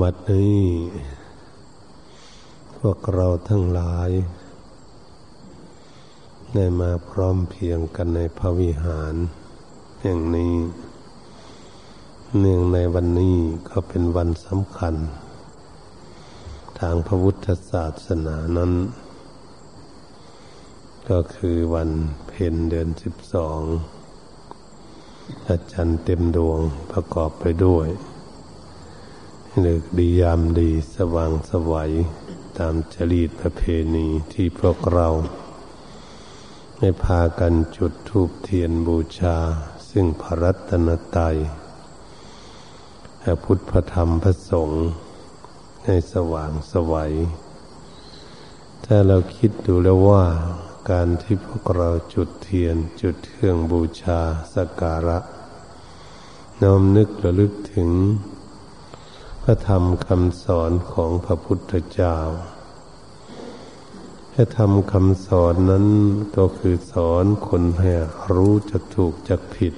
บัดนี้ พวกเราทั้งหลาย ได้มาพร้อมเพียงกันในพระวิหารแห่งนี้ เนื่องในวันนี้ก็เป็นวันสำคัญ ทางพระพุทธศาสนานั้น ก็คือวันเพ็ญเดือนสิบสองอาจารย์เต็มดวงประกอบไปด้วย เลือกดียามดีสว่างสวัยตามจริตประเพณีที่พวกเราได้พากันจุดธูปเทียนบูชา ซึ่งพระรัตนตรัยพระพุทธธรรมพระสงฆ์ให้สว่างสวัย ถ้าเราคิดดูแล้วว่าการที่พวกเราจุดเทียนจุดเครื่องบูชาสักการะน้อมนึกระลึกถึง ระธรรมคำสอนของพระพุทธเจ้าพระธรรมคำสอนนั้นก็คือสอนคนให้รู้จักถูกจักผิด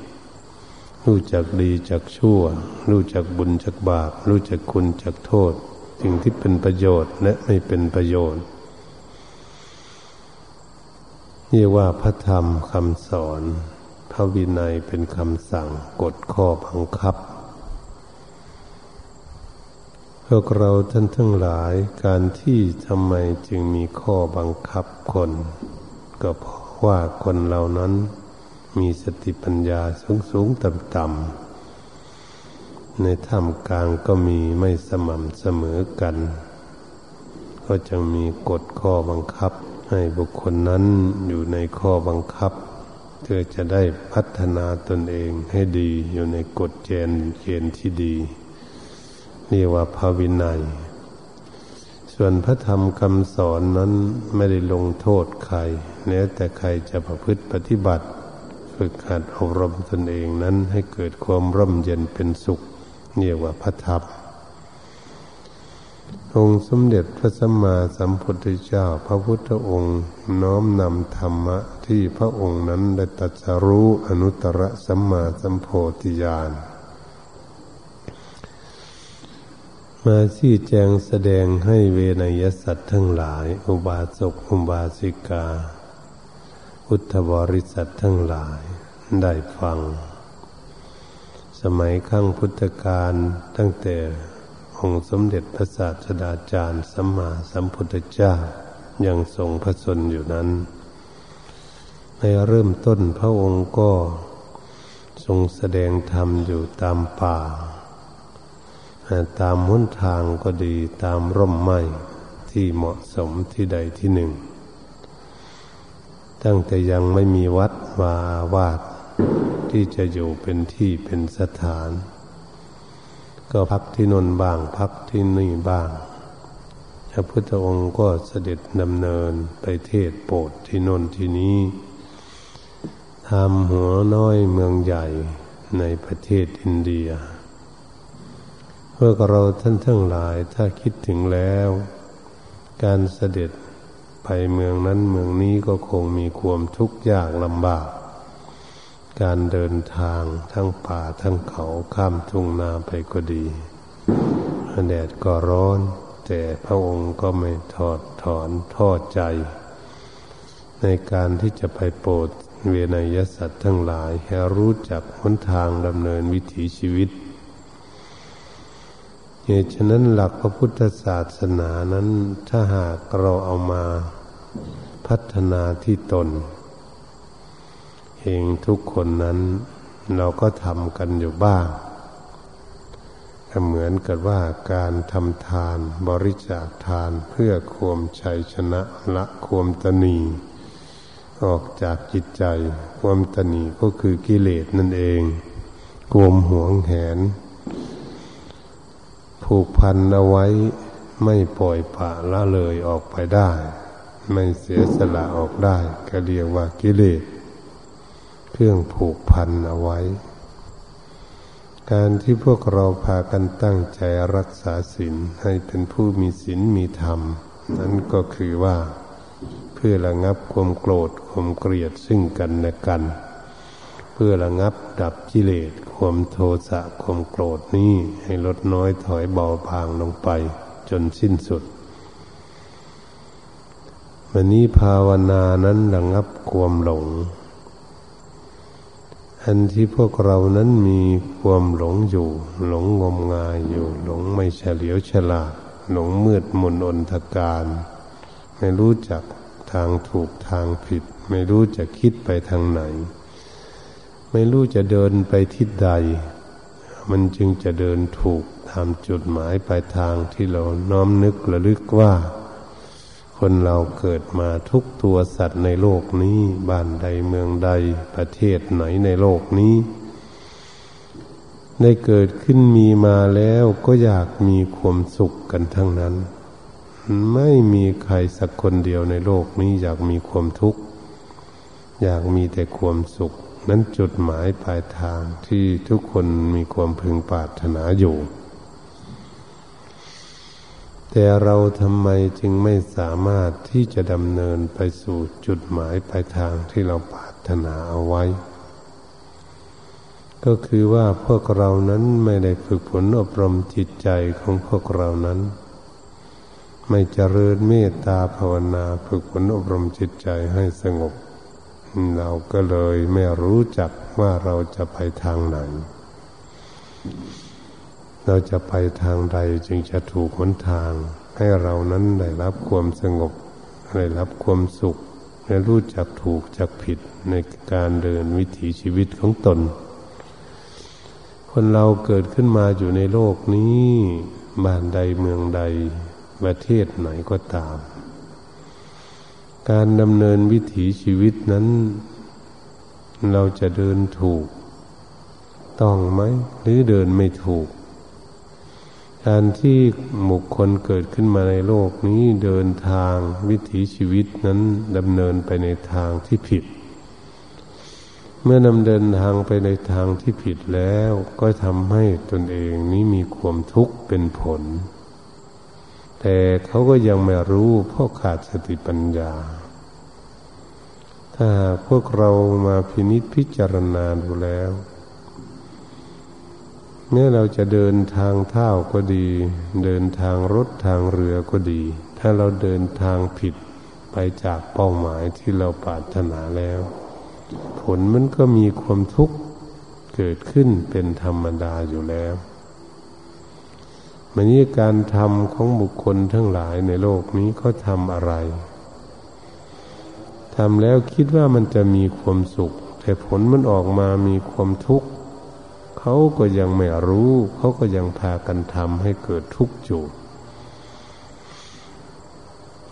รู้จักดีจักชั่ว รู้จักบุญจักบาป รู้จักคุณจักโทษ สิ่งที่เป็นประโยชน์และไม่เป็นประโยชน์เรียกว่าพระธรรมคำสอน พระวินัยเป็นคำสั่งกฎข้อบังคับ พวกเราท่านทั้งหลายการที่ทำไมจึงมีข้อบังคับคน ก็เพราะว่าคนเหล่านั้นมีสติปัญญาสูงสูงต่ำต่ำในท่ามกลางก็มีไม่สม่ำเสมอกัน ก็จะมีกฎข้อบังคับ ให้บุคคลนั้นอยู่ในข้อบังคับเพื่อจะได้พัฒนาตนเองให้ดีอยู่ในกฎเกณฑ์เกณฑ์ที่ดี เรียกว่าภาวินัย ส่วนพระธรรมคำสอนนั้นไม่ได้ลงโทษใครแล้แต่ใครจะประพฤติปฏิบัติ ฝึกหัดอบรมตนเองนั้นให้เกิดความร่มเย็นเป็นสุขเรียว่าพระธรรมองค์สมเด็จพระสัมมาสัมพุทธเจ้า พระพุทธองค์น้อมนำธรรมะที่พระองค์นั้นได้ตรัสรู้อนุตตรสัมมาสัมโพธิญาณ มาชี้แจงแสดงให้เวนยสัตว์ทั้งหลาย อุบาสกอุบาสิกา อุทธบริษัททั้งหลายได้ฟัง สมัยขั้งพุทธกาลตั้งแต่องค์สมเด็จพระศาสดาจารย์สัมมาสัมพุทธเจ้ายังทรงพระชนอยู่นั้น ในเริ่มต้นพระองค์ก็ทรงแสดงธรรมอยู่ตามป่า ตามหนทางก็ดีตามร่มไม้ที่เหมาะสมที่ใดที่หนึ่ง ตั้งแต่ยังไม่มีวัดวาวาดที่จะอยู่เป็นที่เป็นสถาน ก็พักที่นนบ้างพักที่นี่บ้าง พระพุทธองค์ก็เสด็จดำเนินไปเทศโปรดที่นนที่นี้ทำหัวน้อยเมืองใหญ่ในประเทศอินเดีย เพื่อเราท่านทั้งหลายถ้าคิดถึงแล้ว การเสด็จไปเมืองนั้นเมืองนี้ก็คงมีความทุกข์ยากลำบาก การเดินทางทั้งป่าทั้งเขาข้ามทุ่งนาไปก็ดีแดดก็ร้อน แต่พระองค์ก็ไม่ถอดถอนท้อใจ ในการที่จะไปโปรดเวนยสัตว์ทั้งหลายให้รู้จักหนทางดำเนินวิถีชีวิต เหตุฉะนั้นหลักพระพุทธศาสนานั้นถ้าหากเราเอามาพัฒนาที่ตน เองทุกคนนั้นเราก็ทำกันอยู่บ้างเหมือนกับว่าการทำทานบริจาคทานเพื่อความชัยชนะละความตนีออกจากจิตใจความตนีก็คือกิเลสนั่นเองความหวงแหน ผูกพันเอาไว้ไม่ปล่อยปะละเลยออกไปได้ ไม่เสียสละออกได้ ก็เรียกว่ากิเลสเครื่องผูกพันเอาไว้ การที่พวกเราพากันตั้งใจรักษาศีลให้เป็นผู้มีศีลมีธรรม นั้นก็คือว่าเพื่อระงับความโกรธความเกลียดซึ่งกันและกัน เพพื่อระงับดับกิเลส ความโทสะความโกรธนี้ให้ลดน้อยถอยเบาบางลงไป จนสิ้นสุด วันนี้ภาวนานั้นระงับความหลง อันที่พวกเรานั้นมีความหลงอยู่ หลงงมงายอยู่ หลงไม่เฉลียวฉลาด หลงมืดมนอนทการ ไม่รู้จักทางถูกทางผิด ไม่รู้จะคิดไปทางไหน ไม่รู้จะเดินไปทิศใด มันจึงจะเดินถูกตามจุดหมายปลายทางที่เราน้อมนึกระลึกว่า คนเราเกิดมาทุกตัวสัตว์ในโลกนี้ บ้านใดเมืองใดประเทศไหนในโลกนี้ ได้เกิดขึ้นมีมาแล้วก็อยากมีความสุขกันทั้งนั้น ไม่มีใครสักคนเดียวในโลกนี้อยากมีความทุกข์ อยากมีแต่ความสุข นั้นจุดหมายปลายทางที่ทุกคนมีความพึงปรารถนาอยู่ แต่เราทำไมจึงไม่สามารถที่จะดำเนินไปสู่จุดหมายปลายทางที่เราปรารถนาเอาไว้ ก็คือว่าพวกเรานั้นไม่ได้ฝึกฝนอบรมจิตใจของพวกเรานั้น ไม่เจริญเมตตาภาวนาฝึกฝนอบรมจิตใจให้สงบ เราก็เลยไม่รู้จักว่าเราจะไปทางไหน เราจะไปทางใดจึงจะถูกหนทาง ให้เรานั้นได้รับความสงบได้รับความสุขและรู้จักถูกจักผิดในการเดินวิถีชีวิตของตน คนเราเกิดขึ้นมาอยู่ในโลกนี้ บ้านใดเมืองใด ประเทศไหนก็ตาม การดำเนินวิถีชีวิตนั้น เราจะเดินถูก ต้องไหม หรือเดินไม่ถูก การที่บุคคลเกิดขึ้นมาในโลกนี้เดินทางวิถีชีวิตนั้นดำเนินไปในทางที่ผิด เมื่อนำเดินทางไปในทางที่ผิดแล้วก็ทำให้ตนเองนี้มีความทุกข์เป็นผลแต่เขาก็ยังไม่รู้เพราะขาดสติปัญญา ถ้าพวกเรามาพินิจพิจารณาดูแล้วเมื่อเราจะเดินทางเท้าก็ดี เดินทางรถทางเรือก็ดี ถ้าเราเดินทางผิดไปจากเป้าหมายที่เราปรารถนาแล้ว ผลมันก็มีความทุกข์เกิดขึ้นเป็นธรรมดาอยู่แล้วมันนี้การทำของบุคคลทั้งหลายในโลกนี้เขาทำอะไร ทำแล้วคิดว่ามันจะมีความสุข แต่ผลมันออกมามีความทุกข์เขาก็ยังไม่รู้ เขาก็ยังพากันทำให้เกิดทุกข์อยู่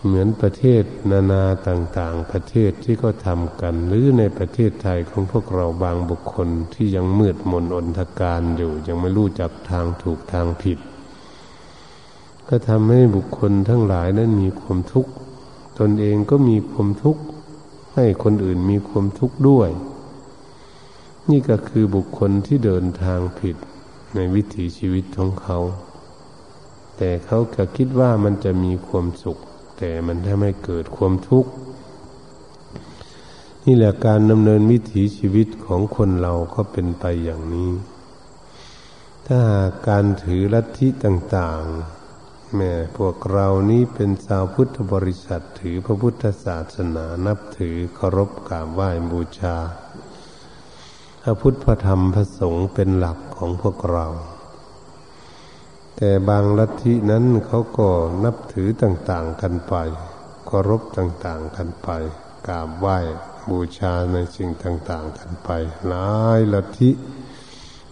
เหมือนประเทศนานาต่างๆ ประเทศที่ก็ทำกัน หรือในประเทศไทยของพวกเราบางบุคคลที่ยังมืดมนอนทการอยู่ ยังไม่รู้จักทางถูกทางผิด ก็ทำให้บุคคลทั้งหลายนั้นมีความทุกข์ ตนเองก็มีความทุกข์ ให้คนอื่นมีความทุกข์ด้วย นี่ก็คือบุคคลที่เดินทางผิดในวิถีชีวิตของเขา แต่เขาก็คิดว่ามันจะมีความสุข แต่มันทำให้เกิดความทุกข์นี่แหละการดำเนินวิถีชีวิตของคนเราก็เป็นไปอย่างนี้ ถ้าการถือลัทธิต่าง ๆ แม่พวกเรานี้เป็นชาวพุทธบริษัทถือพระพุทธศาสนานับถือเคารพกราบไหว้บูชา พระพุทธพระธรรมพระสงฆ์เป็นหลักของพวกเรา แต่บางลัทธินั้นเขาก็นับถือต่าง ๆ กันไปเคารพต่าง ๆ กันไปกราบไหว้บูชาในสิ่งต่าง ๆ กันไปหลายลัทธิ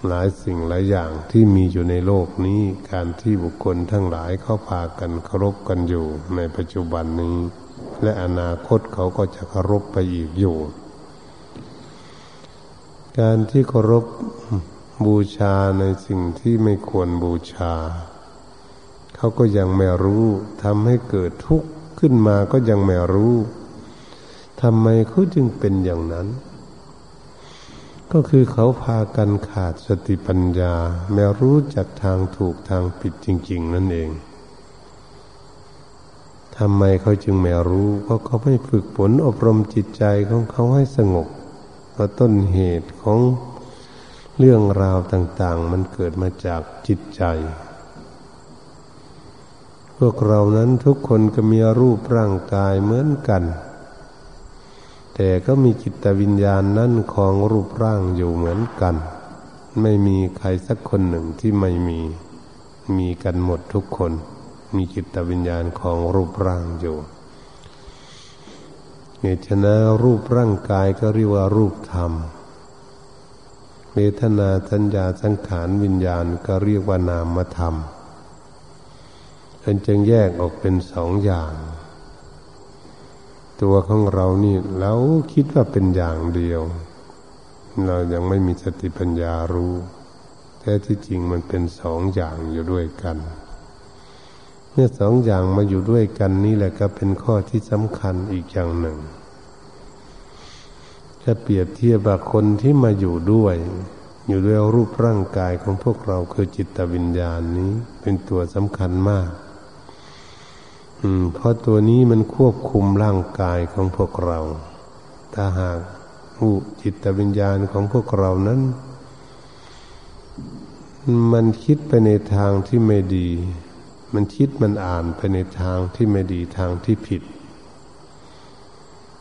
หลายสิ่งหลายอย่างที่มีอยู่ในโลกนี้ การที่บุคคลทั้งหลายเขาพากันเคารพกันอยู่ในปัจจุบันนี้ และอนาคตเขาก็จะเคารพไปอีกอยู่ การที่เคารพบูชาในสิ่งที่ไม่ควรบูชา เขาก็ยังไม่รู้ทำให้เกิดทุกข์ขึ้นมาก็ยังไม่รู้ทำไมเขาจึงเป็นอย่างนั้น ก็คือเขาพากันขาดสติปัญญาไม่รู้จักทางถูกทางผิดจริง ๆ นั่นเองทำไมเขาจึงไม่รู้เพราะเขาไม่ฝึกฝนอบรมจิตใจของเขาให้สงบเพราะต้นเหตุของเรื่องราวต่าง ๆ มันเกิดมาจากจิตใจ พวกเรานั้นทุกคนก็มีรูปร่างกายเหมือนกัน แต่ก็มีจิตวิญญาณนั้นของรูปร่างอยู่เหมือนกัน ไม่มีใครสักคนหนึ่งที่ไม่มีมีกันหมดทุกคน มีจิตวิญญาณของรูปร่างอยู่เหตุฉะนั้นรูปร่างกายก็เรียกว่ารูปธรรมเวทนาสัญญาสังขารวิญญาณก็เรียกว่านามธรรมเป็นจึงแยกออกเป็นสองอย่าง ตัวของเรานี่เราคิดว่าเป็นอย่างเดียว เรายังไม่มีสติปัญญารู้แท้ที่จริงมันเป็นสองอย่างอยู่ด้วยกันเมื่อสองอย่างมาอยู่ด้วยกันนี่แหละก็เป็นข้อที่สำคัญอีกอย่างหนึ่งถ้าเปรียบเทียบกับคนที่มาอยู่ด้วย อยู่ด้วยรูปร่างกายของพวกเราคือจิตวิญญาณนี้เป็นตัวสำคัญมาก เพราะตัวนี้มันควบคุมร่างกายของพวกเรา ถ้าหากผู้จิตวิญญาณของพวกเรานั้น มันคิดไปในทางที่ไม่ดี มันคิดมันอ่านไปในทางที่ไม่ดีทางที่ผิด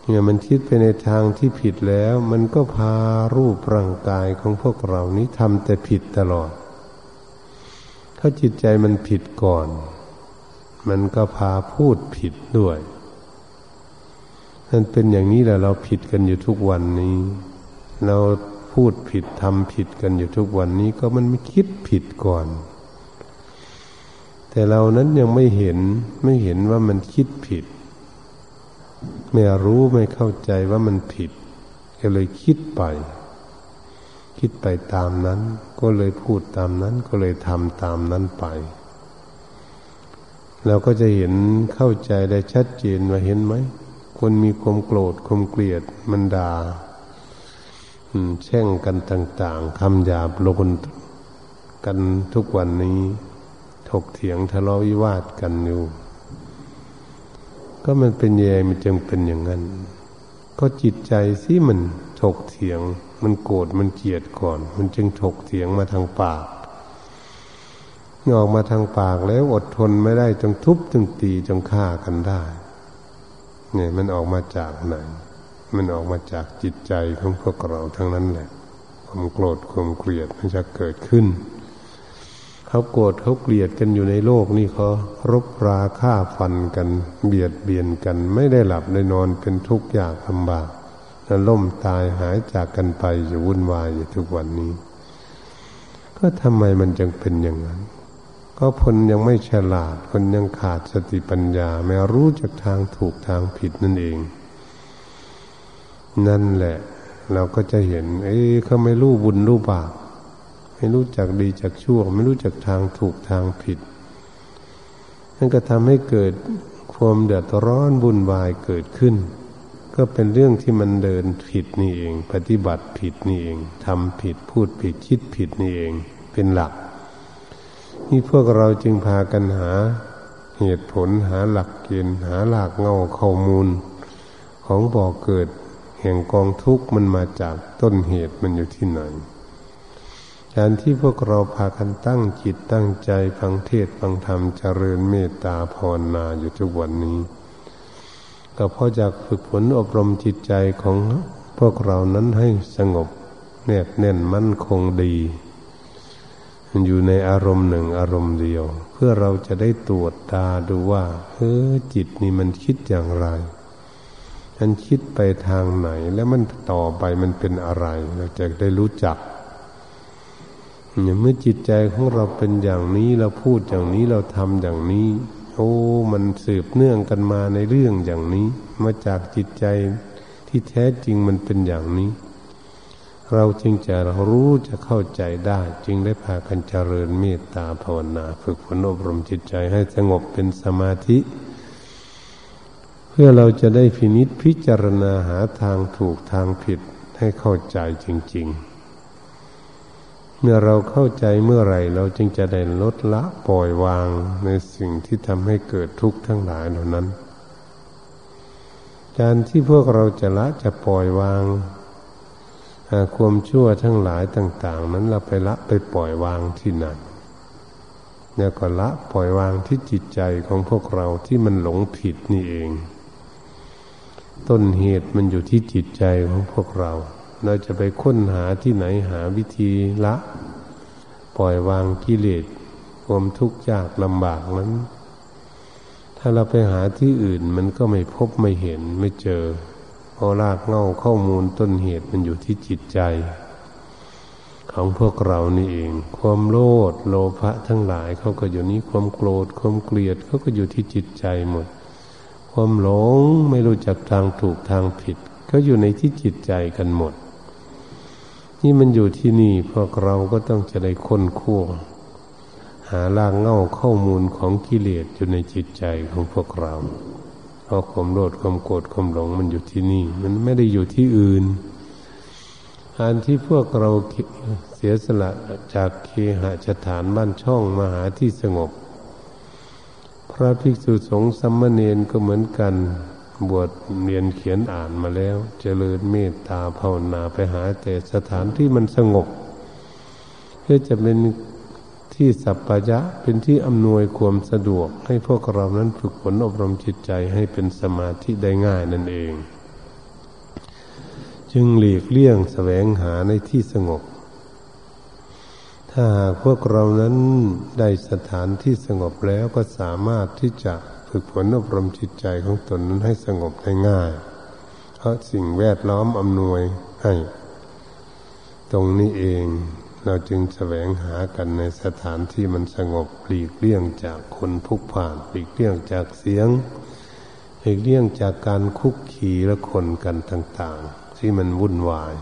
เนี่ยมันคิดไปในทางที่ผิดแล้ว มันก็พารูปร่างกายของพวกเรานี้ทำแต่ผิดตลอด ถ้าจิตใจมันผิดก่อน มันก็พาพูดผิดด้วยนั่นเป็นอย่างนี้แหละเราผิดกันอยู่ทุกวันนี้ เราพูดผิดทำผิดกันอยู่ทุกวันนี้ก็มันไม่คิดผิดก่อน แต่เรานั้นยังไม่เห็นไม่เห็นว่ามันคิดผิด ไม่รู้ไม่เข้าใจว่ามันผิด ก็เลยคิดไป คิดไปตามนั้น ก็เลยพูดตามนั้นก็เลยทำตามนั้นไป เราก็จะเห็นเข้าใจได้ชัดเจนว่าเห็นไหม คนมีความโกรธความเกลียดมันดา่าแช่งกันต่าง ๆคำหยาบโลนกันทุกวันนี้ ถกเถียงทะเลาะวิวาทกันอยู่ ก็มันเป็นยังไมันจึงเป็นอย่างนั้น ก็จิตใจสิมันถกเถียง มันโกรธมันเกลียดก่อน มันจึงถกเถียงมาทางปาก ออกมาทางปากแล้วอดทนไม่ได้จงทุบจงตีจงฆ่ากันได้ เนี่ยมันออกมาจากไหน มันออกมาจากจิตใจของพวกเราทั้งนั้นแหละ ความโกรธความเกลียดมันจะเกิดขึ้น เขาโกรธเขาเกลียดกันอยู่ในโลกนี่เขารบราฆ่าฟันกัน เบียดเบียนกัน ไม่ได้หลับได้นอนเป็นทุกข์ยากลำบากล่มตายหายจากกันไปอยู่วุ่นวายอยู่ทุกวันนี้ ก็ทำไมมันจึงเป็นอย่างนั้น ก็คนยังไม่ฉลาด คนยังขาดสติปัญญา ไม่รู้จากทางถูกทางผิดนั่นเอง นั่นแหละ เราก็จะเห็น เอ้เขาไม่รู้บุญรู้บาปไม่รู้จักดีจักชั่ว ไม่รู้จักทางถูกทางผิดนั่นก็ทำให้เกิดความเดือดร้อนบุญวายเกิดขึ้น ก็เป็นเรื่องที่มันเดินผิดนี่เอง ปฏิบัติผิดนี่เองทำผิดพูดผิดคิดผิดนี่เอง เป็นหลัก นี่พวกเราจึงพากันหาเหตุผลหาหลักเกณฑ์หาหลักเงาข้อมูล ของบ่อเกิด แห่งกองทุกข์มันมาจากต้นเหตุมันอยู่ที่ไหนการที่พวกเราพากันตั้งจิตตั้งใจฟังเทศฟังธรรมเจริญเมตตาภาวนาอยู่ทุกวันนี้ก็เพราะจากฝึกฝนอบรมจิตใจของพวกเรานั้นให้สงบแนบแน่นมั่นคงดีันอยู่ในอารมณ์หนึ่งอารมณ์เดียว เพื่อเราจะได้ตรวจตาดูว่าเฮ้อจิตนี่มันคิดอย่างไรมันคิดไปทางไหนแล้วมันต่อไปมันเป็นอะไร เราจะได้รู้จักเมื่อจิตใจของเราเป็นอย่างนี้เราพูดอย่างนี้เราทำอย่างนี้ โอ้ มันสืบเนื่องกันมาในเรื่องอย่างนี้ มาจากจิตใจที่แท้จริงมันเป็นอย่างนี้ เราจึงจะรู้จะเข้าใจได้ จึงได้พากันเจริญเมตตาภาวนา ฝึกฝนอบรมจิตใจให้สงบเป็นสมาธิ เพื่อเราจะได้พินิษพิจารณาหาทางถูกทางผิดให้เข้าใจจริง ๆ เมื่อเราเข้าใจเมื่อไหร่ เราจึงจะได้ลดละปล่อยวางในสิ่งที่ทำให้เกิดทุกข์ทั้งหลายเหล่านั้น การที่พวกเราจะละจะปล่อยวาง ความชั่วทั้งหลายต่าง ๆ นั้นเราไปละไปปล่อยวางที่ไหนเนี่ยก็ละปล่อยวางที่จิตใจของพวกเราที่มันหลงผิดนี่เอง ต้นเหตุมันอยู่ที่จิตใจของพวกเรา เราจะไปค้นหาที่ไหนหาวิธีละ ปล่อยวางกิเลสความทุกข์ยากลำบากนั้น ถ้าเราไปหาที่อื่นมันก็ไม่พบไม่เห็นไม่เจอ เพราะรากเง้าข้อมูลต้นเหตุมันอยู่ที่จิตใจ ของพวกเรานี่เอง ความโลภโลภะทั้งหลายเขาก็อยู่นี้ความโกรธความเกลียดเขาก็อยู่ที่จิตใจหมด ความหลงไม่รู้จักทางถูกทางผิด ก็อยู่ในที่จิตใจกันหมด นี่มันอยู่ที่นี่พวกเราก็ต้องจะได้ค้นคั่วหารากเง้าข้อมูลของกิเลสอยู่ในจิตใจของพวกเรา เพราะความโลดความโกรธความหลงมันอยู่ที่นี่ มันไม่ได้อยู่ที่อื่นอันที่พวกเราเสียสละจากเคหสถานบ้านช่องมาหาที่สงบ พระภิกษุสงฆ์สัมมเนนก็เหมือนกันบวชเรียนเขียนอ่านมาแล้ว เจริญเมตตาภาวนาไปหาแต่สถานที่มันสงบเพื่อจะเป็น ที่สัพพยะเป็นที่อำนวยความสะดวก ให้พวกเรานั้นฝึกฝนอบรมจิตใจให้เป็นสมาธิได้ง่ายนั่นเอง จึงหลีกเลี่ยงแสวงหาในที่สงบ ถ้าหากพวกเรานั้นได้สถานที่สงบแล้วก็สามารถที่จะฝึกฝนอบรมจิตใจของตนนั้นให้สงบได้ง่าย เพราะสิ่งแวดล้อมอำนวยให้ ตรงนี้เอง เราจึงแสวงหากันในสถานที่มันสงบหลีกเลี่ยงจากคนพุกผ่านหลีกเลี่ยงจากเสียงหลีกเลี่ยงจากการคุกขีและคนกันต่าง ๆ ที่มันวุ่นวาย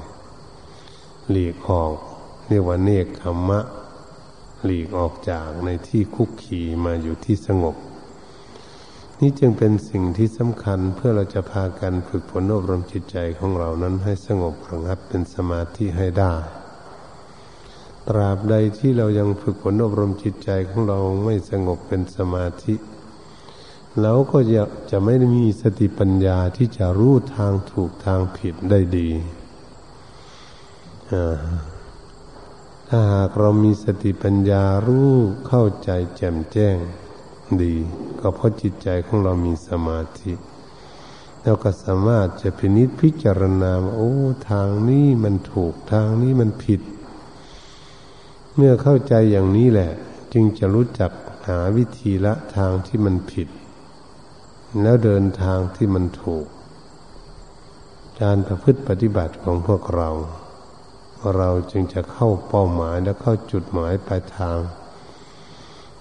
หลีกออกเรียกว่าเนกขมมะ หลีกออกจากในที่คุกขีมาอยู่ที่สงบ นี่จึงเป็นสิ่งที่สำคัญเพื่อเราจะพากันฝึกฝนอบรมจิตใจของเรานั้นให้สงบระงับเป็นสมาธิให้ได้ ตราบใดที่เรายังฝึกฝนอบรมจิตใจของเราไม่สงบเป็นสมาธิเราก็จะจะไม่มีสติปัญญาที่จะรู้ทางถูกทางผิดได้ดี ถ้าหากเรามีสติปัญญารู้เข้าใจแจ่มแจ้งดี ก็เพราะจิตใจของเรามีสมาธิเราก็สามารถจะพินิจพิจารณาว่าโอ้ทางนี้มันถูกทางนี้มันผิด เมื่อเข้าใจอย่างนี้แหละ จึงจะรู้จักหาวิธีละทางที่มันผิด แล้วเดินทางที่มันถูก การประพฤติปฏิบัติของพวกเรา เราจึงจะเข้าเป้าหมายและเข้าจุดหมายปลายทาง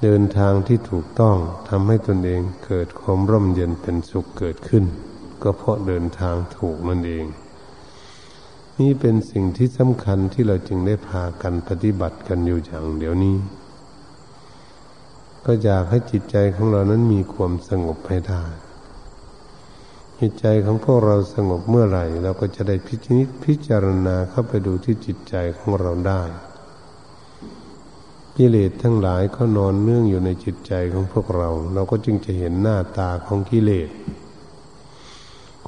เดินทางที่ถูกต้องทำให้ตนเองเกิดความร่มเย็นเป็นสุขเกิดขึ้น ก็เพราะเดินทางถูกนั่นเอง นี่เป็นสิ่งที่สำคัญที่เราจึงได้พากันปฏิบัติกันอยู่อย่างเดี๋ยวนี้ ก็อยากให้จิตใจของเรานั้นมีความสงบให้ได้จิตใจของพวกเราสงบเมื่อไหร่ เราก็จะได้พิจิตพิจารณาเข้าไปดูที่จิตใจของเราได้กิเลสทั้งหลายเขานอนเนื่องอยู่ในจิตใจของพวกเรา เราก็จึงจะเห็นหน้าตาของกิเลส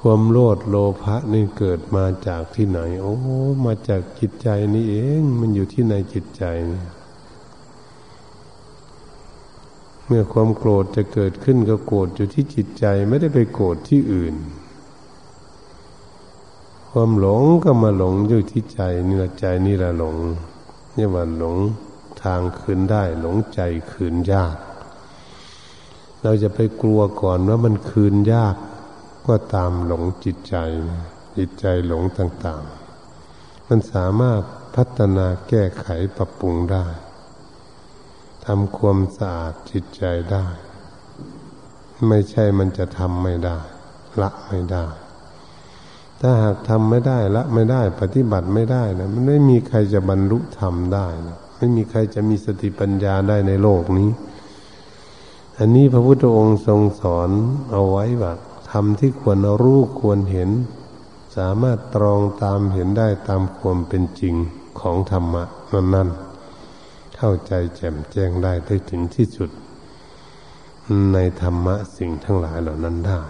ความโลดโลภะนี่เกิดมาจากที่ไหน โอ้ มาจากจิตใจนี่เอง มันอยู่ที่ในจิตใจ เมื่อความโกรธจะเกิดขึ้นก็โกรธอยู่ที่จิตใจ ไม่ได้ไปโกรธที่อื่น ความหลงก็มาหลงอยู่ที่ใจนี่แหละใจนี่แหละหลงนี่ว่าหลงทางคืนได้ หลงใจคืนยาก เราจะไปกลัวก่อนว่ามันคืนยาก ก็ตามหลงจิตใจ จิตใจหลงต่าง ๆ มันสามารถพัฒนาแก้ไขปรับปรุงได้ทำความสะอาดจิตใจได้ ไม่ใช่มันจะทำไม่ได้ ละไม่ได้ ถ้าหากทำไม่ได้ละไม่ได้ ปฏิบัติไม่ได้นะมันไม่มีใครจะบรรลุธรรมได้นะไม่มีใครจะมีสติปัญญาได้ในโลกนี้ อันนี้พระพุทธองค์ทรงสอนเอาไว้ว่า รมที่ควรรู้ควรเห็น สามารถตรองตามเห็นได้ตามความเป็นจริงของธรรมะนั้นๆ เข้าใจแจ่มแจ้งได้ได้ถึงที่สุด ในธรรมะสิ่งทั้งหลายเหล่านั้นได้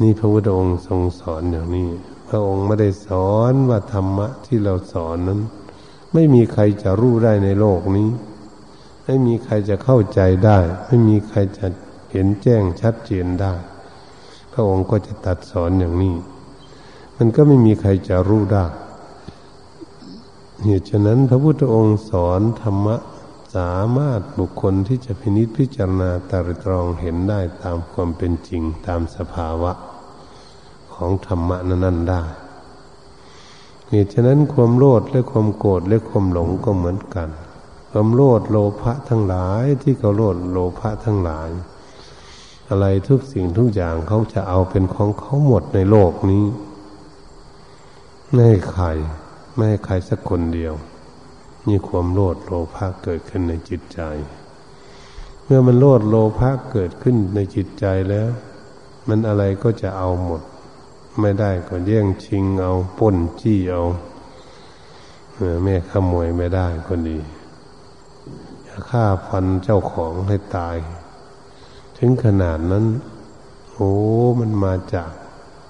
นี่พระพุทธองค์ทรงสอนอย่างนี้ พระองค์ไม่ได้สอนว่าธรรมะที่เราสอนนั้น ไม่มีใครจะรู้ได้ในโลกนี้ ไม่มีใครจะเข้าใจได้ ไม่มีใครจะ เห็นแจ้งชัดเจนได้ พระองค์ก็จะตัดสอนอย่างนี้ มันก็ไม่มีใครจะรู้ได้เหตุฉะนั้นพระพุทธองค์สอนธรรมะสามารถบุคคลที่จะพินิจพิจารณาตรตรองเห็นได้ตามความเป็นจริงตามสภาวะของธรรมะนั้นๆได้เหตุฉะนั้นความโลดและความโกรธและความหลงก็เหมือนกัน ความโลดโลภะทั้งหลายที่เขาโลดโลภะทั้งหลาย อะไรทุกสิ่งทุกอย่างเขาจะเอาเป็นของเขาหมดในโลกนี้ ไม่ให้ใคร ไม่ให้ใครสักคนเดียวมีความโลดโลภะเกิดขึ้นในจิตใจ เมื่อมันโลดโลภะเกิดขึ้นในจิตใจแล้ว มันอะไรก็จะเอาหมด ไม่ได้ก็แย่งชิงเอาป้นจี้เอาแม่ขโมยไม่ได้ก็ดีฆ่าฟันเจ้าของให้ตาย ถึงขนาดนั้น โอ้มันมาจาก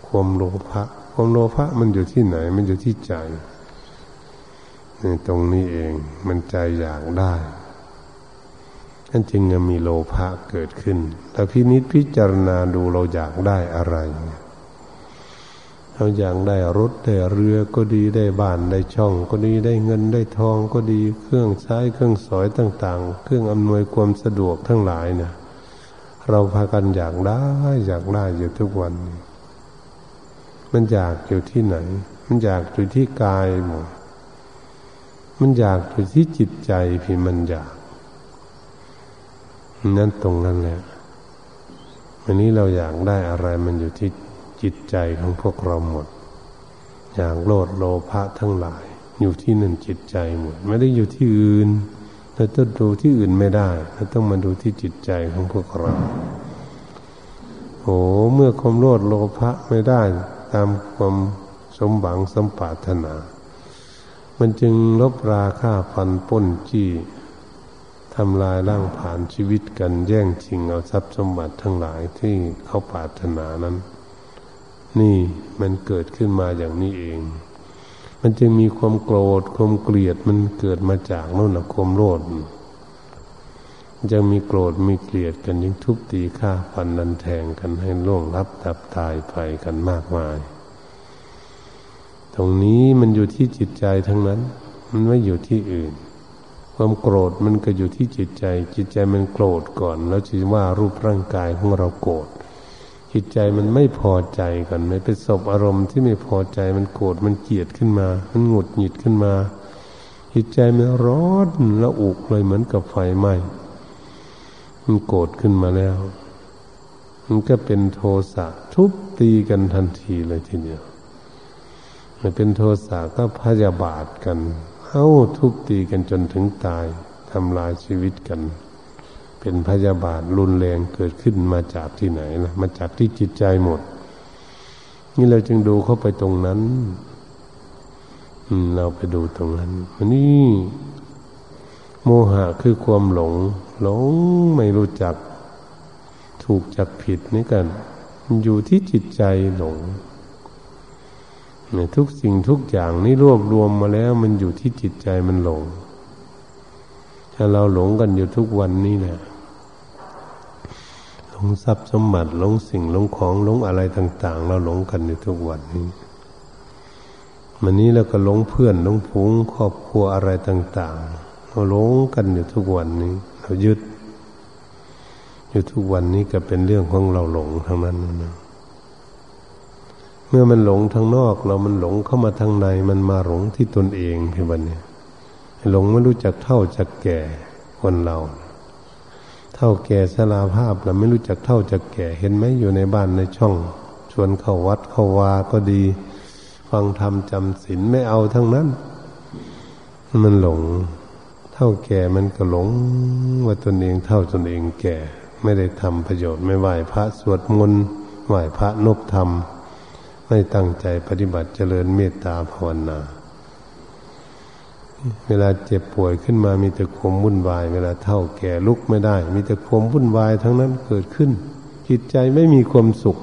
ความโลภะความโลภะมันอยู่ที่ไหน มันอยู่ที่ใจนตรงนี้เองมันใจอยากได้นั่นจึงจะมีโลภะเกิดขึ้นแต่พินิจพิจารณาดูเราอยากได้อะไรเราอยากได้รถได้เรือก็ดีได้บ้านได้ช่อง ก็ดีได้เงินได้ทองก็ดีเครื่องใช้เครื่องสอยต่าง ๆ เครื่องอำนวยความสะดวกทั้งหลายเนี่ย เราพากันอยากได้อยากได้อยู่ทุกวัน มันอยากอยู่ที่ไหน มันอยากอยู่ที่กายหมดมันอยากอยู่ที่จิตใจพี่มันอยาก นั่นตรงนั้นแหละวันนี้เราอยากได้อะไรมันอยู่ที่จิตใจของพวกเราหมด อยากโลดโลภะทั้งหลาย อยู่ที่นั่นจิตใจหมด ไม่ได้อยู่ที่อื่น เราต้องดูที่อื่นไม่ได้เราต้องมาดูที่จิตใจของพวกเราโอ้เมื่อความโลดโลภะไม่ได้ตามความสมบังสมปรารถนา มันจึงลบราค่าฟันป้นจี้ทำลายร่างผ่านชีวิตกันแย่งชิงเอาทรัพย์สมบัติทั้งหลายที่เขาปรารถนานั้น นี่มันเกิดขึ้นมาอย่างนี้เอง มันจึงมีความโกรธความเกลียดมันเกิดมาจากโน่นนะความโลดจะมีโกรธมีเกลียดกันยิ่งทุบตีฆ่าฟันนันแทงกันให้ล่วงรับดับตายไปกันมากมาย ตรงนี้มันอยู่ที่จิตใจทั้งนั้น มันไม่อยู่ที่อื่น ความโกรธมันก็อยู่ที่จิตใจ จิตใจมันโกรธก่อน แล้วจึงว่ารูปร่างกายของเราโกรธ จิตใจมันไม่พอใจกันไม่เป็นศพอารมณ์ที่ไม่พอใจมันโกรธมันเกลียดขึ้นมา มันหงุดหงิดขึ้นมา จิตใจมันร้อนแล้วอุกเลยเหมือนกับไฟไหม้มันโกรธขึ้นมาแล้ว มันก็เป็นโทสะทุบตีกันทันทีเลยทีเดียวมันเป็นโทสะก็พยาบาทกันเข้าทุบตีกันจนถึงตายทำลายชีวิตกัน เป็นพยาบาทรุนแรงเกิดขึ้นมาจากที่ไหนล่ะมาจากที่จิตใจหมด นี่เราจึงดูเข้าไปตรงนั้นเราไปดูตรงนั้นวันนี้โมหะคือความหลง หลงไม่รู้จัก ถูกจักผิดนี่กัน อยู่ที่จิตใจหลงทุกสิ่งทุกอย่างนี่รวบรวมมาแล้ว มันอยู่ที่จิตใจมันหลง ถ้าเราหลงกันอยู่ทุกวันนี้เนี่ยห ลงทรัพย์สมบัติหลงสิ่งหลงของหลงอะไรต่าง ๆ เราหลงกันอยู่ทุกวันนี้วันนี้เราก็หลงเพื่อนหลงพุงครอบครัวอะไรต่าง ๆ เราหลงกันอยู่ทุกวันนี้ เรายึด อยู่ทุกวันนี้ก็เป็นเรื่องของเราหลงทั้งนั้นนะเมื่อมันหลงทางนอก เรามันหลงเข้ามาทางใน มันมาหลงที่ตนเองพี่บันเนี่ยหลงไม่รู้จักเท่าจักแก่คนเรา เท่าแก่สลาภาพเราไม่รู้จักเท่าจักแก่เห็นไหมอยู่ในบ้านในช่อง ชวนเข้าวัดเข้าวาก็ดี ฟังธรรมจำศีลไม่เอาทั้งนั้น มันหลง เท่าแก่มันก็หลง ว่าตนเองเท่าตนเองแก่ ไม่ได้ทำประโยชน์ไม่ไหวพระสวดมนต์ไหวพระนบธรรม ไม่ตั้งใจปฏิบัติเจริญเมตตาภาวนา เวลาเจ็บป่วยขึ้นมามีแต่ความวุ่นวาย เวลาเท่าแก่ลุกไม่ได้ มีแต่ความวุ่นวายทั้งนั้นเกิดขึ้น จิตใจไม่มีความสุข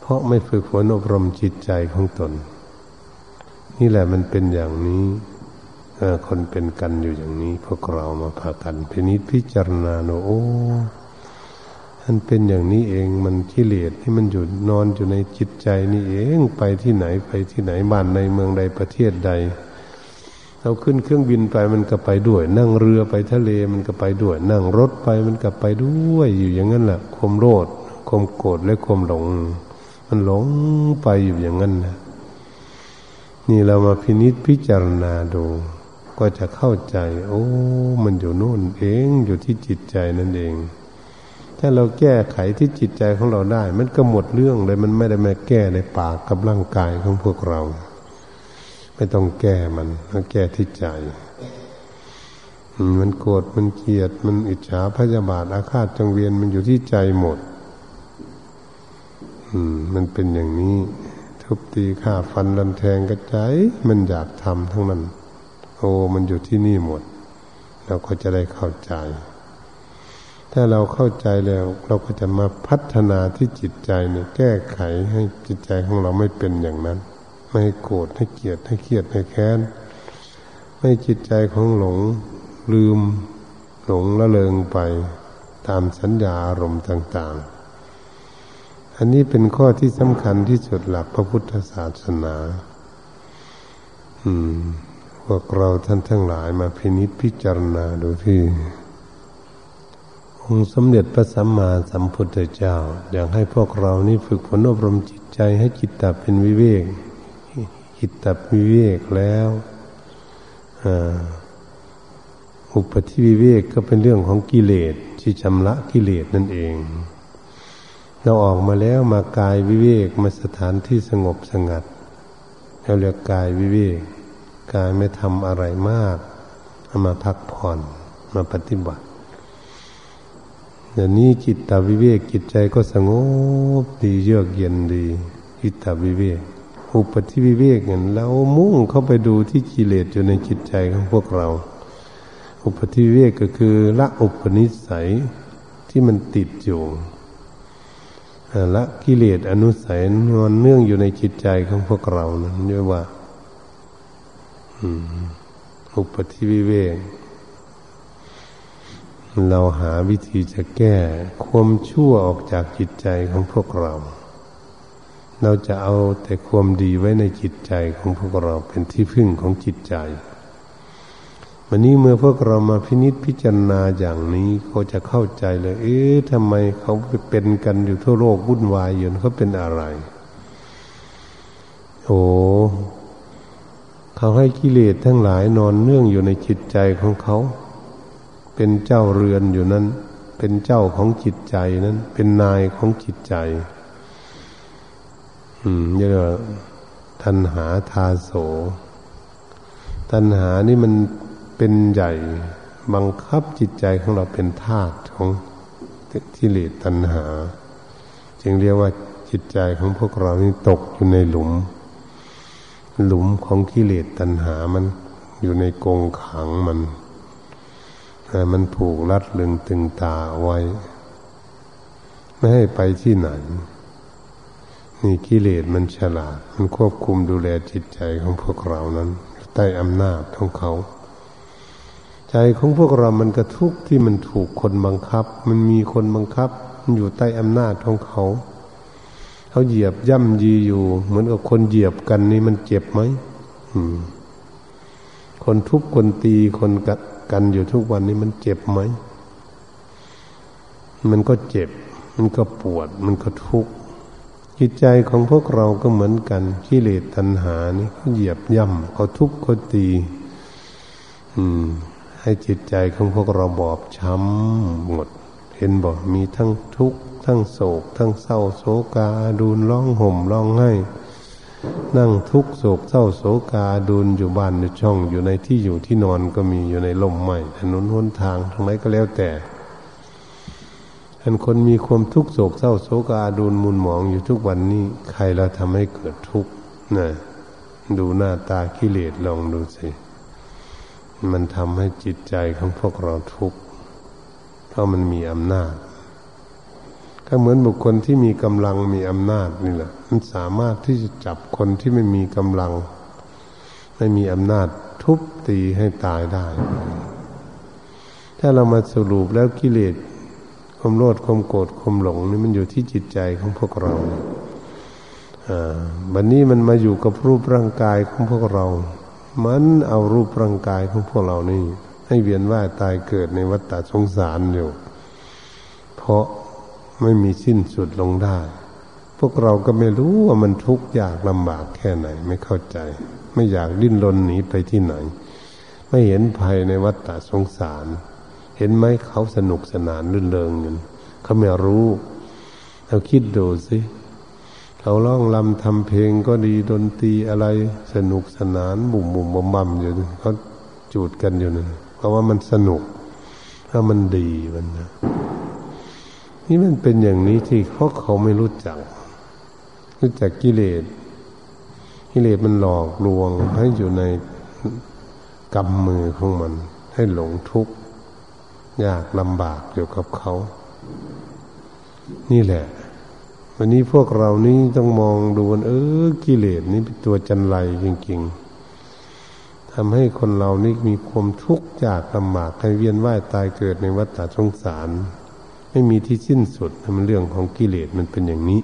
เพราะไม่ฝึกฝนอบรมจิตใจของตน นี่แหละมันเป็นอย่างนี้คนเป็นกันอยู่อย่างนี้ พวกเรามาพากันพินิจพิจารณาโอ้มันเป็นอย่างนี้เองมันกิเลสที่มันอยู่นอนอยู่ในจิตใจนี่เองไปที่ไหนไปที่ไหนบ้านในเมืองใดประเทศใด เราขึ้นเครื่องบินไปมันก็ไปด้วย นั่งเรือไปทะเลมันก็ไปด้วย นั่งรถไปมันก็ไปด้วยอยู่อย่างนั้นแหละความโลดความโกรธและความหลง มันหลงไปอยู่อย่างนั้นนะนี่เรามาพินิษพิจารณาดู ก็จะเข้าใจ โอ้ มันอยู่โน่นเองอยู่ที่จิตใจนั่นเอง ถ้าเราแก้ไขที่จิตใจของเราได้ มันก็หมดเรื่องเลย มันไม่ได้มาแก้ในปากกับร่างกายของพวกเรา ไม่ต้องแก้มันต้องแก้ที่ใจ มันโกรธมันเกลียด มันอิจฉาพยาบาทอาฆาตจังเวียนมันอยู่ที่ใจหมด อืม มันเป็นอย่างนี้ ทุบตีฆ่าฟันรันแทงกระจายมันอยากทำทั้งนั้น โอ้มันอยู่ที่นี่หมด เราก็จะได้เข้าใจ ถ้าเราเข้าใจแล้ว เราก็จะมาพัฒนาที่จิตใจเนี่ยแก้ไขให้จิตใจของเราไม่เป็นอย่างนั้น ไม่โกรธให้เกลียดให้เครียดให้แค้นไม่จิตใจของหลงลืมหลงละเลงไปตามสัญญาอารมณ์ต่าง ๆ อันนี้เป็นข้อที่สำคัญที่สุดหลักพระพุทธศาสนา อืม พวกเราท่านทั้งหลายมาพินิจพิจารณาดูที่ องค์สมเด็จพระสัมมาสัมพุทธเจ้า อยากให้พวกเรานี่ฝึกฝนอบรมจิตใจให้จิตตับเป็นวิเวก จิตตวิเวกแล้วอุปธิวิเวกก็เป็นเรื่องของกิเลสที่ชำระกิเลสนั่นเอง เราออกมาแล้วมากายวิเวกมาสถานที่สงบสงัดเราเรียกกายวิเวกกายไม่ทำอะไรมากเอามาพักผ่อนมาปฏิบัติอย่างนี้จิตตวิเวกจิตใจก็สงบดีเยือกเย็นดีจิตตวิเวก อุปธิวิเวกเงี้ยแล้วมุ่งเข้าไปดูที่กิเลสอยู่ในจิตใจของพวกเรา อุปธิวิเวกก็คือละอุปนิสัยที่มันติดอยู่ละกิเลสอนุสัยนอนเนื่องอยู่ในจิตใจของพวกเรานั้นเรียกว่าอุปธิวิเวกเราหาวิธีจะแก้ความชั่วออกจากจิตใจของพวกเรา เราจะเอาแต่ความดีไว้ในจิตใจของพวกเราเป็นที่พึ่งของจิตใจ วันนี้เมื่อพวกเรามาพินิษพิจารณาอย่างนี้เขาจะเข้าใจเลย เอ๊ะทำไมเขาเป็นกันอยู่ทั่วโลกวุ่นวายอยู่เขาเป็นอะไร โอ้เขาให้กิเลสทั้งหลายนอนเนื่องอยู่ในจิตใจของเขา เป็นเจ้าเรือนอยู่นั้น เป็นเจ้าของจิตใจนั้น เป็นนายของจิตใจ อืมเรียกว่าทันหาทาโส ตัณหานี่มันเป็นใหญ่บังคับจิตใจของเราเป็นทาสของทิเลตัณหา จึงเรียกว่าจิตใจของพวกเรานี่ตกอยู่ในหลุม หลุมของกิเลสตัณหามันอยู่ในกรงขังมันมันผูกรัดลึงตึงตาไว้ ไม่ให้ไปที่ไหน นี่กิเลสมันฉลาด มันควบคุมดูแลจิตใจของพวกเรานั้น ใต้อำนาจของเขา ใจของพวกเรามันกระทุกที่มันถูกคนบังคับ มันมีคนบังคับ มันอยู่ใต้อำนาจของเขา เขาเหยียบย่ำยีอยู่ เหมือนกับคนเหยียบกันนี่มันเจ็บไหมคนทุบคนตีคนกัดกันอยู่ทุกวันนี้มันเจ็บไหม มันก็เจ็บ มันก็ปวด มันก็ทุกข์ จิตใจของพวกเราก็เหมือนกันกิเลสตัณหานี่เขาเหยียบย่ำเขาทุบเขาตี อืม ให้จิตใจของพวกเราบอบช้ำหมด เห็นบอกมีทั้งทุกข์ทั้งโศก ทั้งเศร้าโศกาดูนร้องห่มร้องไห้นั่งทุกโศกเศร้าโศกาดูนอยู่บ้านอยู่ช่องอยู่ในที่อยู่ที่นอนก็มีอยู่ในลมใหม่ถนนหนทางทางไหนก็แล้วแต่ อันคนมีความทุกโศกเศร้าโศกาดูนมุนหมองอยู่ทุกวันนี้ ใครเราทำให้เกิดทุกข์นะดูหน้าตากิเลสลองดูสิ มันทำให้จิตใจของพวกเราทุกข์เพราะมันมีอำนาจก็ก็เหมือนบุคคลที่มีกำลังมีอำนาจนี่แหละ มันสามารถที่จะจับคนที่ไม่มีกำลัง ไม่มีอำนาจทุบตีให้ตายได้ ถ้าเรามาสรุปแล้วกิเลส ความโลดความโกรธความหลงนี่มันอยู่ที่จิตใจของพวกเราวันนี้มันมาอยู่กับรูปร่างกายของพวกเรา มันเอารูปร่างกายของพวกเรานี่ ให้เวียนว่ายตายเกิดในวัฏฏะสงสารอยู่ เพราะไม่มีสิ้นสุดลงได้ พวกเราก็ไม่รู้ว่ามันทุกข์ยากลำบากแค่ไหน ไม่เข้าใจ ไม่อยากดิ้นรนหนีไปที่ไหน ไม่เห็นภัยในวัฏฏะสงสาร เห็นไหมเขาสนุกสนานรื่นเริงอยู่เขาไม่รู้เราคิดดูสิเขาร้องลำทำเพลงก็ดีดนตรีอะไรสนุกสนานบุ่มบุ่มบ่มๆอยู่เขาจูดกันอยู่นั่นเพราะว่ามันสนุกถ้ามันดีมันนะนี่มันเป็นอย่างนี้ที่เพราะเขาไม่รู้จัก รู้จักกิเลสกิเลสมันหลอกลวงให้อยู่ในกำมือของมัน ให้หลงทุกข์ ยากลำบากอยู่กับเขา นี่แหละ วันนี้พวกเรานี่ต้องมองดูว่าเออกิเลสนี่เป็นตัวจันไรจริงๆทำให้คนเรานี่มีความทุกข์ยากลำบากให้เวียนว่ายตายเกิดในวัฏสงสาร ไม่มีที่สิ้นสุดมันเรื่องของกิเลสมันเป็นอย่างนี้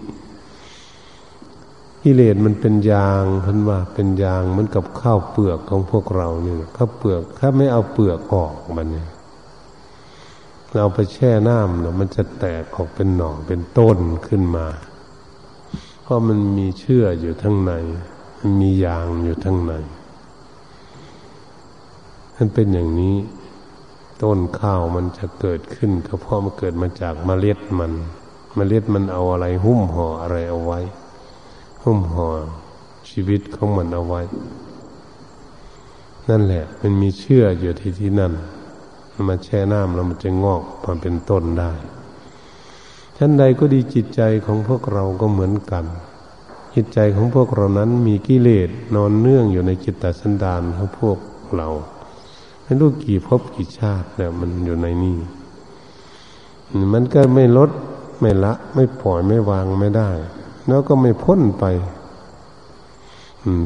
กิเลสมันเป็นยางพันว่าเป็นยางเหมือนกับข้าวเปลือกของพวกเราเนี่ยข้าวเปลือกถ้าไม่เอาเปลือกออกมันเนี่ย เราไปแช่น้ำเนาะมันจะแตกออกเป็นหน่อเป็นต้นขึ้นมา เพราะมันมีเชื่ออยู่ทั้งในมันมียางอยู่ทั้งในมันเป็นอย่างนี้ ต้นข้าวมันจะเกิดขึ้นก็เพราะมันเกิดมาจากเมล็ดมันเมล็ดมันเอาอะไร หุ้มห่ออะไรเอาไว้ หุ้มห่อชีวิตของมันเอาไว้ นั่นแหละ มันมีเชื่ออยู่ที่ที่นั่น มาแช่น้ำแล้วมันจะงอกมาเป็นต้นได้ชั้นใดก็ดีจิตใจของพวกเราก็เหมือนกัน จิตใจของพวกเรานั้นมีกิเลสนอนเนื่องอยู่ในจิตตสันดานของพวกเราไม่รู้กี่ภพกี่ชาติแล้วมันอยู่ในนี่มันก็ไม่ลดไม่ละ ไม่ปล่อยไม่วางไม่ได้ แล้วก็ไม่พ้นไป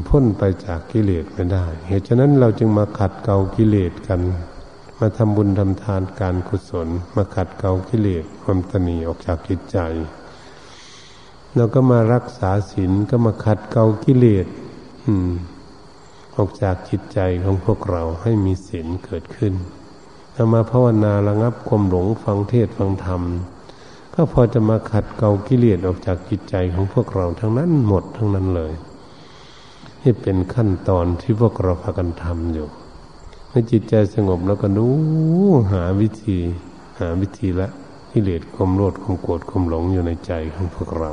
พ้นไปจากกิเลสไม่ได้ เหตุฉะนั้นเราจึงมาขัดเกลากิเลสกัน มาทำบุญทำทานการกุศล มาขัดเกลากิเลสความตนีออกจากจิตใจแล้วก็มารักษาศีลก็มาขัดเกลากิเลสอืม ออกจากจิตใจของพวกเราให้มีศีลเกิดขึ้นแล้วมาภาวนาระงับความหลงฟังเทศฟังธรรม ก็พอจะมาขัดเกลากิเลสออกจากจิตใจของพวกเราทั้งนั้นหมดทั้งนั้นเลยนี่เป็นขั้นตอนที่พวกเราพากันทำอยู่ มื่อจิตใจสงบแล้วก็ดูหาวิธี หาวิธีละกิเลสความโลดความโกรธความหลงอยู่ในใจของพวกเรา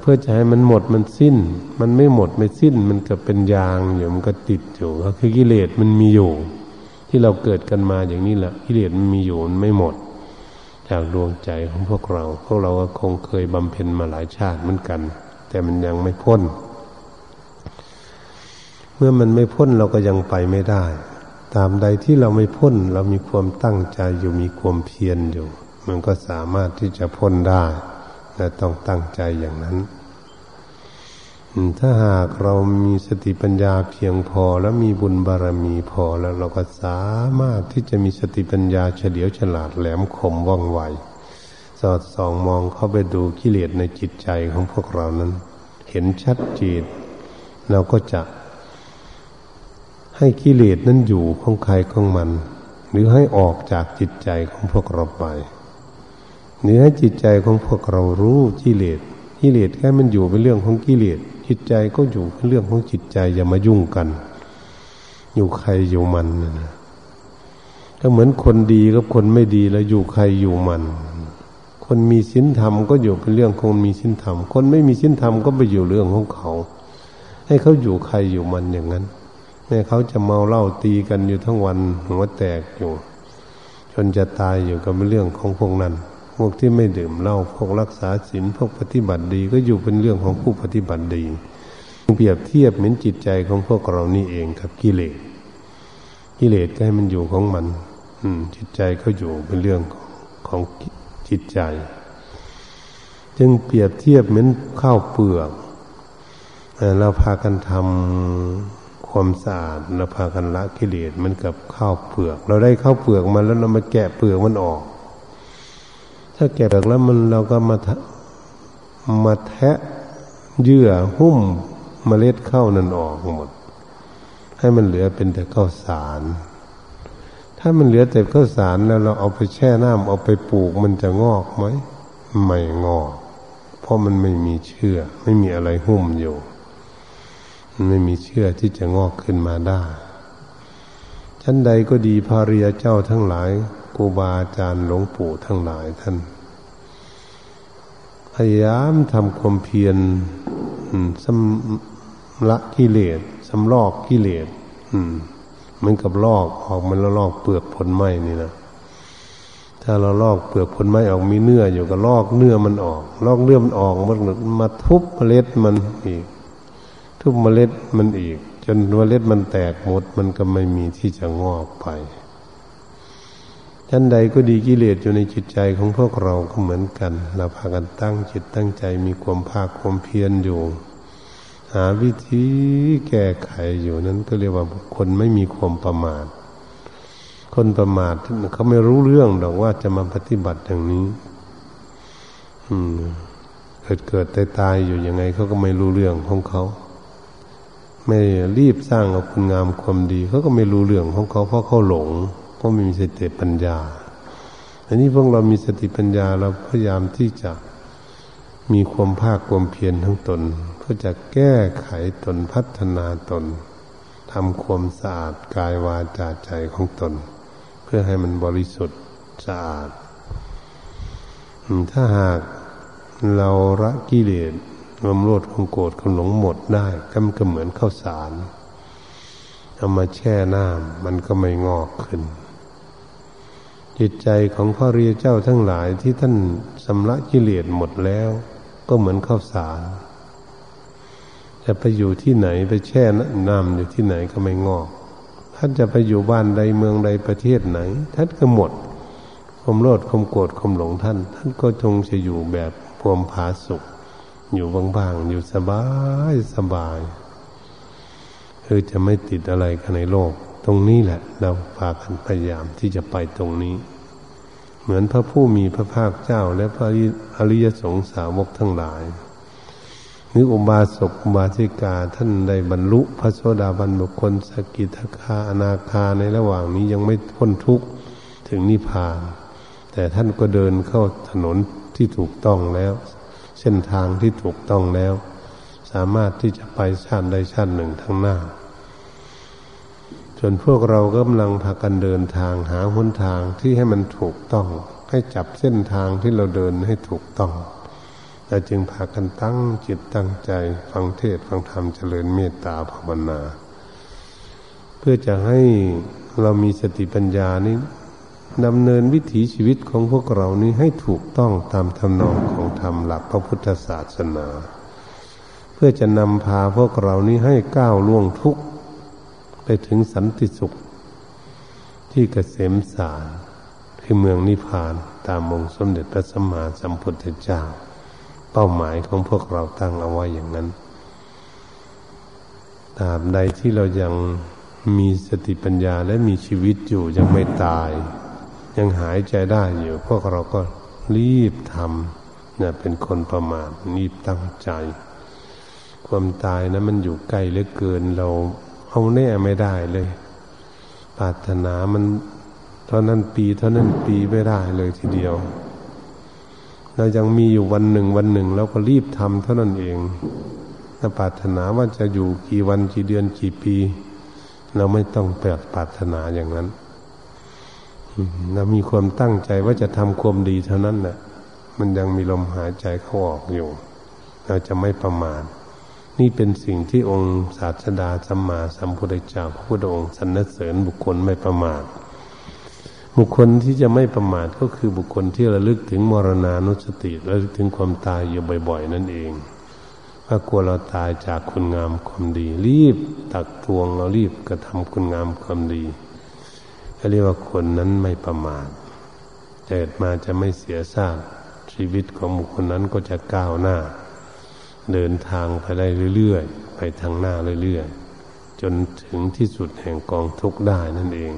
เพื่อจะให้มันหมดมันสิ้น มันไม่หมดไม่สิ้น มันก็เป็นยางอยู่มันก็ติดอยู่ก็คือกิเลสมันมีอยู่ ที่เราเกิดกันมาอย่างนี้แหละกิเลสมันมีอยู่มันไม่หมด จากดวงใจของพวกเรา พวกเราก็คงเคยบำเพ็ญมาหลายชาติเหมือนกัน แต่มันยังไม่พ้น เมื่อมันไม่พ้นเราก็ยังไปไม่ได้ ตามใดที่เราไม่พ้น เรามีความตั้งใจอยู่มีความเพียรอยู่ มันก็สามารถที่จะพ้นได้แต่ต้องตั้งใจอย่างนั้น ถ้าหากเรามีสติปัญญาเพียงพอแล้วมีบุญบารมีพอแล้วเราก็สามารถที่จะมีสติปัญญาเฉลียวฉลาดแหลมคมว่องไวสอดส่องมองเข้าไปดูกิเลสในจิตใจของพวกเรานั้น เห็นชัดเจนเราก็จะ ให้กิเลสนั้นอยู่ของใครของมัน หรือให้ออกจากจิตใจของพวกเราไปหรือให้จิตใจของพวกเรารู้กิเลสกิเลสแค่มันอยู่เป็นเรื่องของกิเลสจิตใจก็อยู่เป็นเรื่องของจิตใจอย่ามายุ่งกัน อยู่ใครอยู่มันนะก็เหมือนคนดีกับคนไม่ดีแล้วอยู่ใครอยู่มัน คนมีศีลธรรมก็อยู่เป็นเรื่องคนมีศีลธรรม คนไม่มีศีลธรรมก็ไปอยู่เรื่องของเขา ให้เขาอยู่ใครอยู่มันอย่างนั้น แม่เขาจะเมาเหล้าตีกันอยู่ทั้งวันหัวแตกอยู่ จนจะตายอยู่กับเรื่องของพวกนั้น พวกที่ไม่ดื่มเหล้าพวกรักษาศีลพวกปฏิบัติดีก็อยู่เป็นเรื่องของผู้ปฏิบัติดีเปรียบเทียบเหมือนจิตใจของพวกเรานี่เองกับกิเลสกิเลสก็ให้มันอยู่ของมัน อืม จิตใจก็อยู่เป็นเรื่องของจิตใจ จึงเปรียบเทียบเหมือนข้าวเปลือกเราพากันทำ ความสะอาดเราพากันละกิเลสมันกับข้าวเปลือก เราได้ข้าวเปลือกมาแล้วเรามาแกะเปลือกมันออก ถ้าแกะเปลือกแล้วมันเราก็มามาแทะเยื่อหุ้มเมล็ดข้าวนั่นออกหมด ให้มันเหลือเป็นแต่ข้าวสาร ถ้ามันเหลือแต่ข้าวสารแล้วเราเอาไปแช่น้ำเอาไปปลูกมันจะงอกไหมไม่งอก เพราะมันไม่มีเชื่อ ไม่มีอะไรหุ้มอยู่ ไม่มีเชื่อที่จะงอกขึ้นมาได้ชั้นใดก็ดีภาริยเจ้าทั้งหลายครูบาอาจารย์หลวงปู่ทั้งหลายท่าน พยายามทำความเพียรสำละกิเลสสำลอกกิเลสเหมือนกับลอกออกมันแล้วลอกเปลือกผลไม้นี่นะถ้าเราลอกเปลือกผลไม้ออกมีเนื้ออยู่ก็ลอกเนื้อมันออก ลอกเนื้อมันออกมันมาทุบเมล็ดมันอีก ทุบเมล็ดมันอีก จนเมล็ดมันแตกหมดมันก็ไม่มีที่จะงอกไปชั้นใดก็ดีกิเลสอยู่ในจิตใจของพวกเราก็เหมือนกัน เราพากันตั้งจิตตั้งใจมีความภาคความเพียรอยู่ หาวิธีแก้ไขอยู่นั้นก็เรียกว่าคนไม่มีความประมาท คนประมาทเขาไม่รู้เรื่องหรอกว่าจะมาปฏิบัติอย่างนี้ อืม เกิดเกิดตายตายอยู่ยังไงเขาก็ไม่รู้เรื่องของเขา ไม่รีบสร้างเอาคุณงามความดีเขาก็ไม่รู้เรื่องของเขาเพราะเขาหลงเพราะไมีสติปัญญา อันนี้พวกเรามีสติปัญญาเราพยายามที่จะมีความภาคความเพียรทั้งตนเพื่อจะแก้ไขตนพัฒนาตนทำความสะอาดกายวาจาใจของตน เพื่อให้มันบริสุทธิ์สะอาด ถ้าหากเราละกิเลส ความโลดความโกรธความหลงหมดได้ก็มันก็เหมือนข้าวสารเอามาแช่น้ำมันก็ไม่งอกขึ้น จิตใจของพระเรียเจ้าทั้งหลายที่ท่านสำละกิเลสหมดแล้ว ก็เหมือนข้าวสารจะไปอยู่ที่ไหนไปแช่น้ำอยู่ที่ไหนก็ไม่งอก ท่านจะไปอยู่บ้านใดเมืองใดประเทศไหน ท่านก็หมดความโลดความโกรธความหลงท่าน ท่านก็จงจะอยู่แบบพวมผาสุข อยู่บางๆ อยู่สบายสบาย คือจะไม่ติดอะไรกันในโลก ตรงนี้แหละ เราพากันพยายามที่จะไปตรงนี้ เหมือนพระผู้มีพระภาคเจ้า และพระอริยสงสาวกทั้งหลายนึกอุบาสกอุบาสิกาท่านได้บรรลุพระโสดาบันบุคคลสกิทาคาอนาคาในระหว่างนี้ยังไม่พ้นทุกข์ถึงนิพพาน แต่ท่านก็เดินเข้าถนนที่ถูกต้องแล้ว เส้นทางที่ถูกต้องแล้ว สามารถที่จะไปชาติใดชาติหนึ่งทั้งหน้าจนพวกเรากำลังพากันเดินทางหาหนทางที่ให้มันถูกต้อง ให้จับเส้นทางที่เราเดินให้ถูกต้องเราจึงพากันตั้งจิตตั้งใจ ฟังเทศฟังธรรมเจริญเมตตาภาวนา เพื่อจะให้เรามีสติปัญญานี้ ดำเนินวิถีชีวิตของพวกเรานี้ให้ถูกต้องตามทำนองของธรรมหลักพระพุทธศาสนา เพื่อจะนำพาพวกเรานี้ให้ก้าวล่วงทุกข์ไปถึงสันติสุข ที่เกษมสารคือเมืองนิพพานตามองสมเด็จพระสัมมาสัมพุทธเจ้า เป้าหมายของพวกเราตั้งเอาไว้อย่างนั้นตราบใดที่เรายังมีสติปัญญาและมีชีวิตอยู่ยังไม่ตาย ยังหายใจได้อยู่ พวกเราก็รีบทำเนี่ยเป็นคนประมาทรีบตั้งใจ ความตายนะมันอยู่ใกล้เหลือเกินเราเอาแน่ไม่ได้เลยปรารถนามันเท่านั้นปีเท่านั้นปีไม่ได้เลยทีเดียวเรายังมีอยู่วันหนึ่งวันหนึ่งเราก็รีบทำเท่านั้นเองถ้าปรารถนาว่าจะอยู่กี่วันกี่เดือนกี่ปี เราไม่ต้องแปลกปรารถนาอย่างนั้น เรามีความตั้งใจว่าจะทำความดีเท่านั้นแหละมันยังมีลมหายใจเข้าออกอยู่ เราจะไม่ประมาทนี่เป็นสิ่งที่องค์ศาสดาสัมมาสัมพุทธเจ้าพระพุทธองค์สรรเสริญบุคคลไม่ประมาทบุคคลที่จะไม่ประมาทก็คือบุคคลที่ระลึกถึงมรณานุสติระลึกถึงความตายอยู่บ่อย ๆ นั่นเองว่ากลัวเราตายจากคุณงามความดี รีบตักตวงเรารีบกระทำคุณงามความดี เรียกว่าคนนั้นไม่ประมาทเกิดมาจะไม่เสียซากชีวิตของบุคคลนั้นก็จะก้าวหน้า เดินทางไปได้เรื่อยๆ ไปทางหน้าเรื่อยๆ จนถึงที่สุดแห่งกองทุกข์ได้นั่นเอง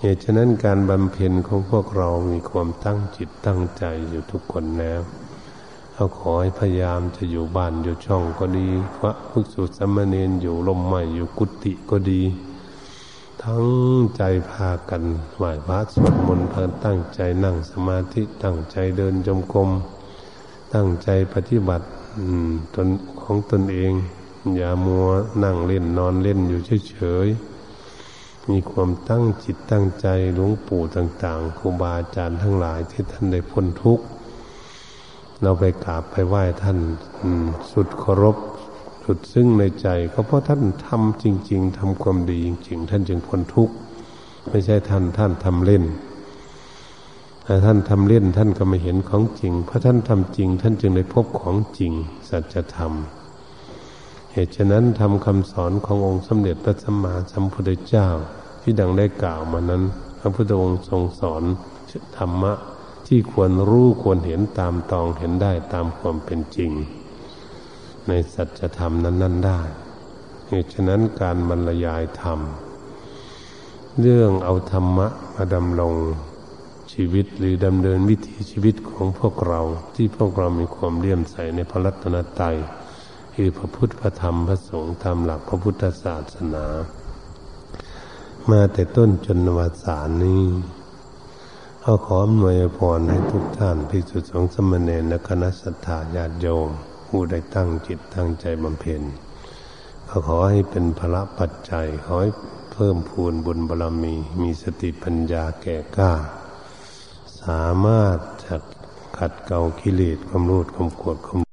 เหตุฉะนั้นการบำเพ็ญของพวกเรามีความตั้งจิตตั้งใจอยู่ทุกคนแล้วเราขอให้พยายามจะอยู่บ้านอยู่ช่องก็ดีพระภิกษุสมณเณรอยู่ลมใหม่อยู่กุฏิก็ดี ทั้งใจพากันไหว้พระสวดมนต์พาตั้งใจนั่งสมาธิตั้งใจเดินจมกรมตั้งใจปฏิบัติตนของตนเอง อย่ามัวนั่งเล่นนอนเล่นอยู่เฉยๆมีความตั้งจิตตั้งใจหลวงปู่ต่างๆครูบาอาจารย์ทั้งหลายที่ท่านได้พ้นทุกข์เราไปกราบไปไหว้ท่านสุดเคารพ สุดซึ่งในใจก็เพราะท่านทำจริง ๆทำความดีจริง ๆ ท่านจึงพ้นทุกข์ไม่ใช่ท่านท่านทำเล่นแต่ท่านทำเล่นท่านก็ไม่เห็นของจริง เพราะท่านทำจริง ท่านจึงได้พบของจริง สัจธรรม เหตุฉะนั้นทำคำสอนขององค์สมเด็จพระสัมมาสัมพุทธเจ้าที่ดังได้กล่าวมานั้น พระพุทธองค์ทรงสอนธรรมะที่ควรรู้ควรเห็นตามตองเห็นได้ตามความเป็นจริง ในสัจธรรมนั้น ๆ ได้เหตุฉะนั้นการบรรยายธรรม เรื่องเอาธรรมะมาดำรงชีวิตหรือดำเนินวิถีชีวิตของพวกเราที่พวกเรามีความเลี่ยมใสในพระรัตนตรัยคือพระพุทธพระธรรมพระสงฆ์ตามหลักพระพุทธศาสนา มาแต่ต้นจนวสานนี้เขาขออำนวยพรให้ทุกท่านพิสุทธิสงฆ์สมณเณรและคณะสัตยาญาติโยม ผู้ได้ตั้งจิตตั้งใจบำเพ็ญก็ขอให้เป็นพระปัจจัยขอให้เพิ่มพูนบุญบารมี มีสติปัญญาแก่กล้า สามารถจัดขัดเกลากิเลสความรูดความโกรธความ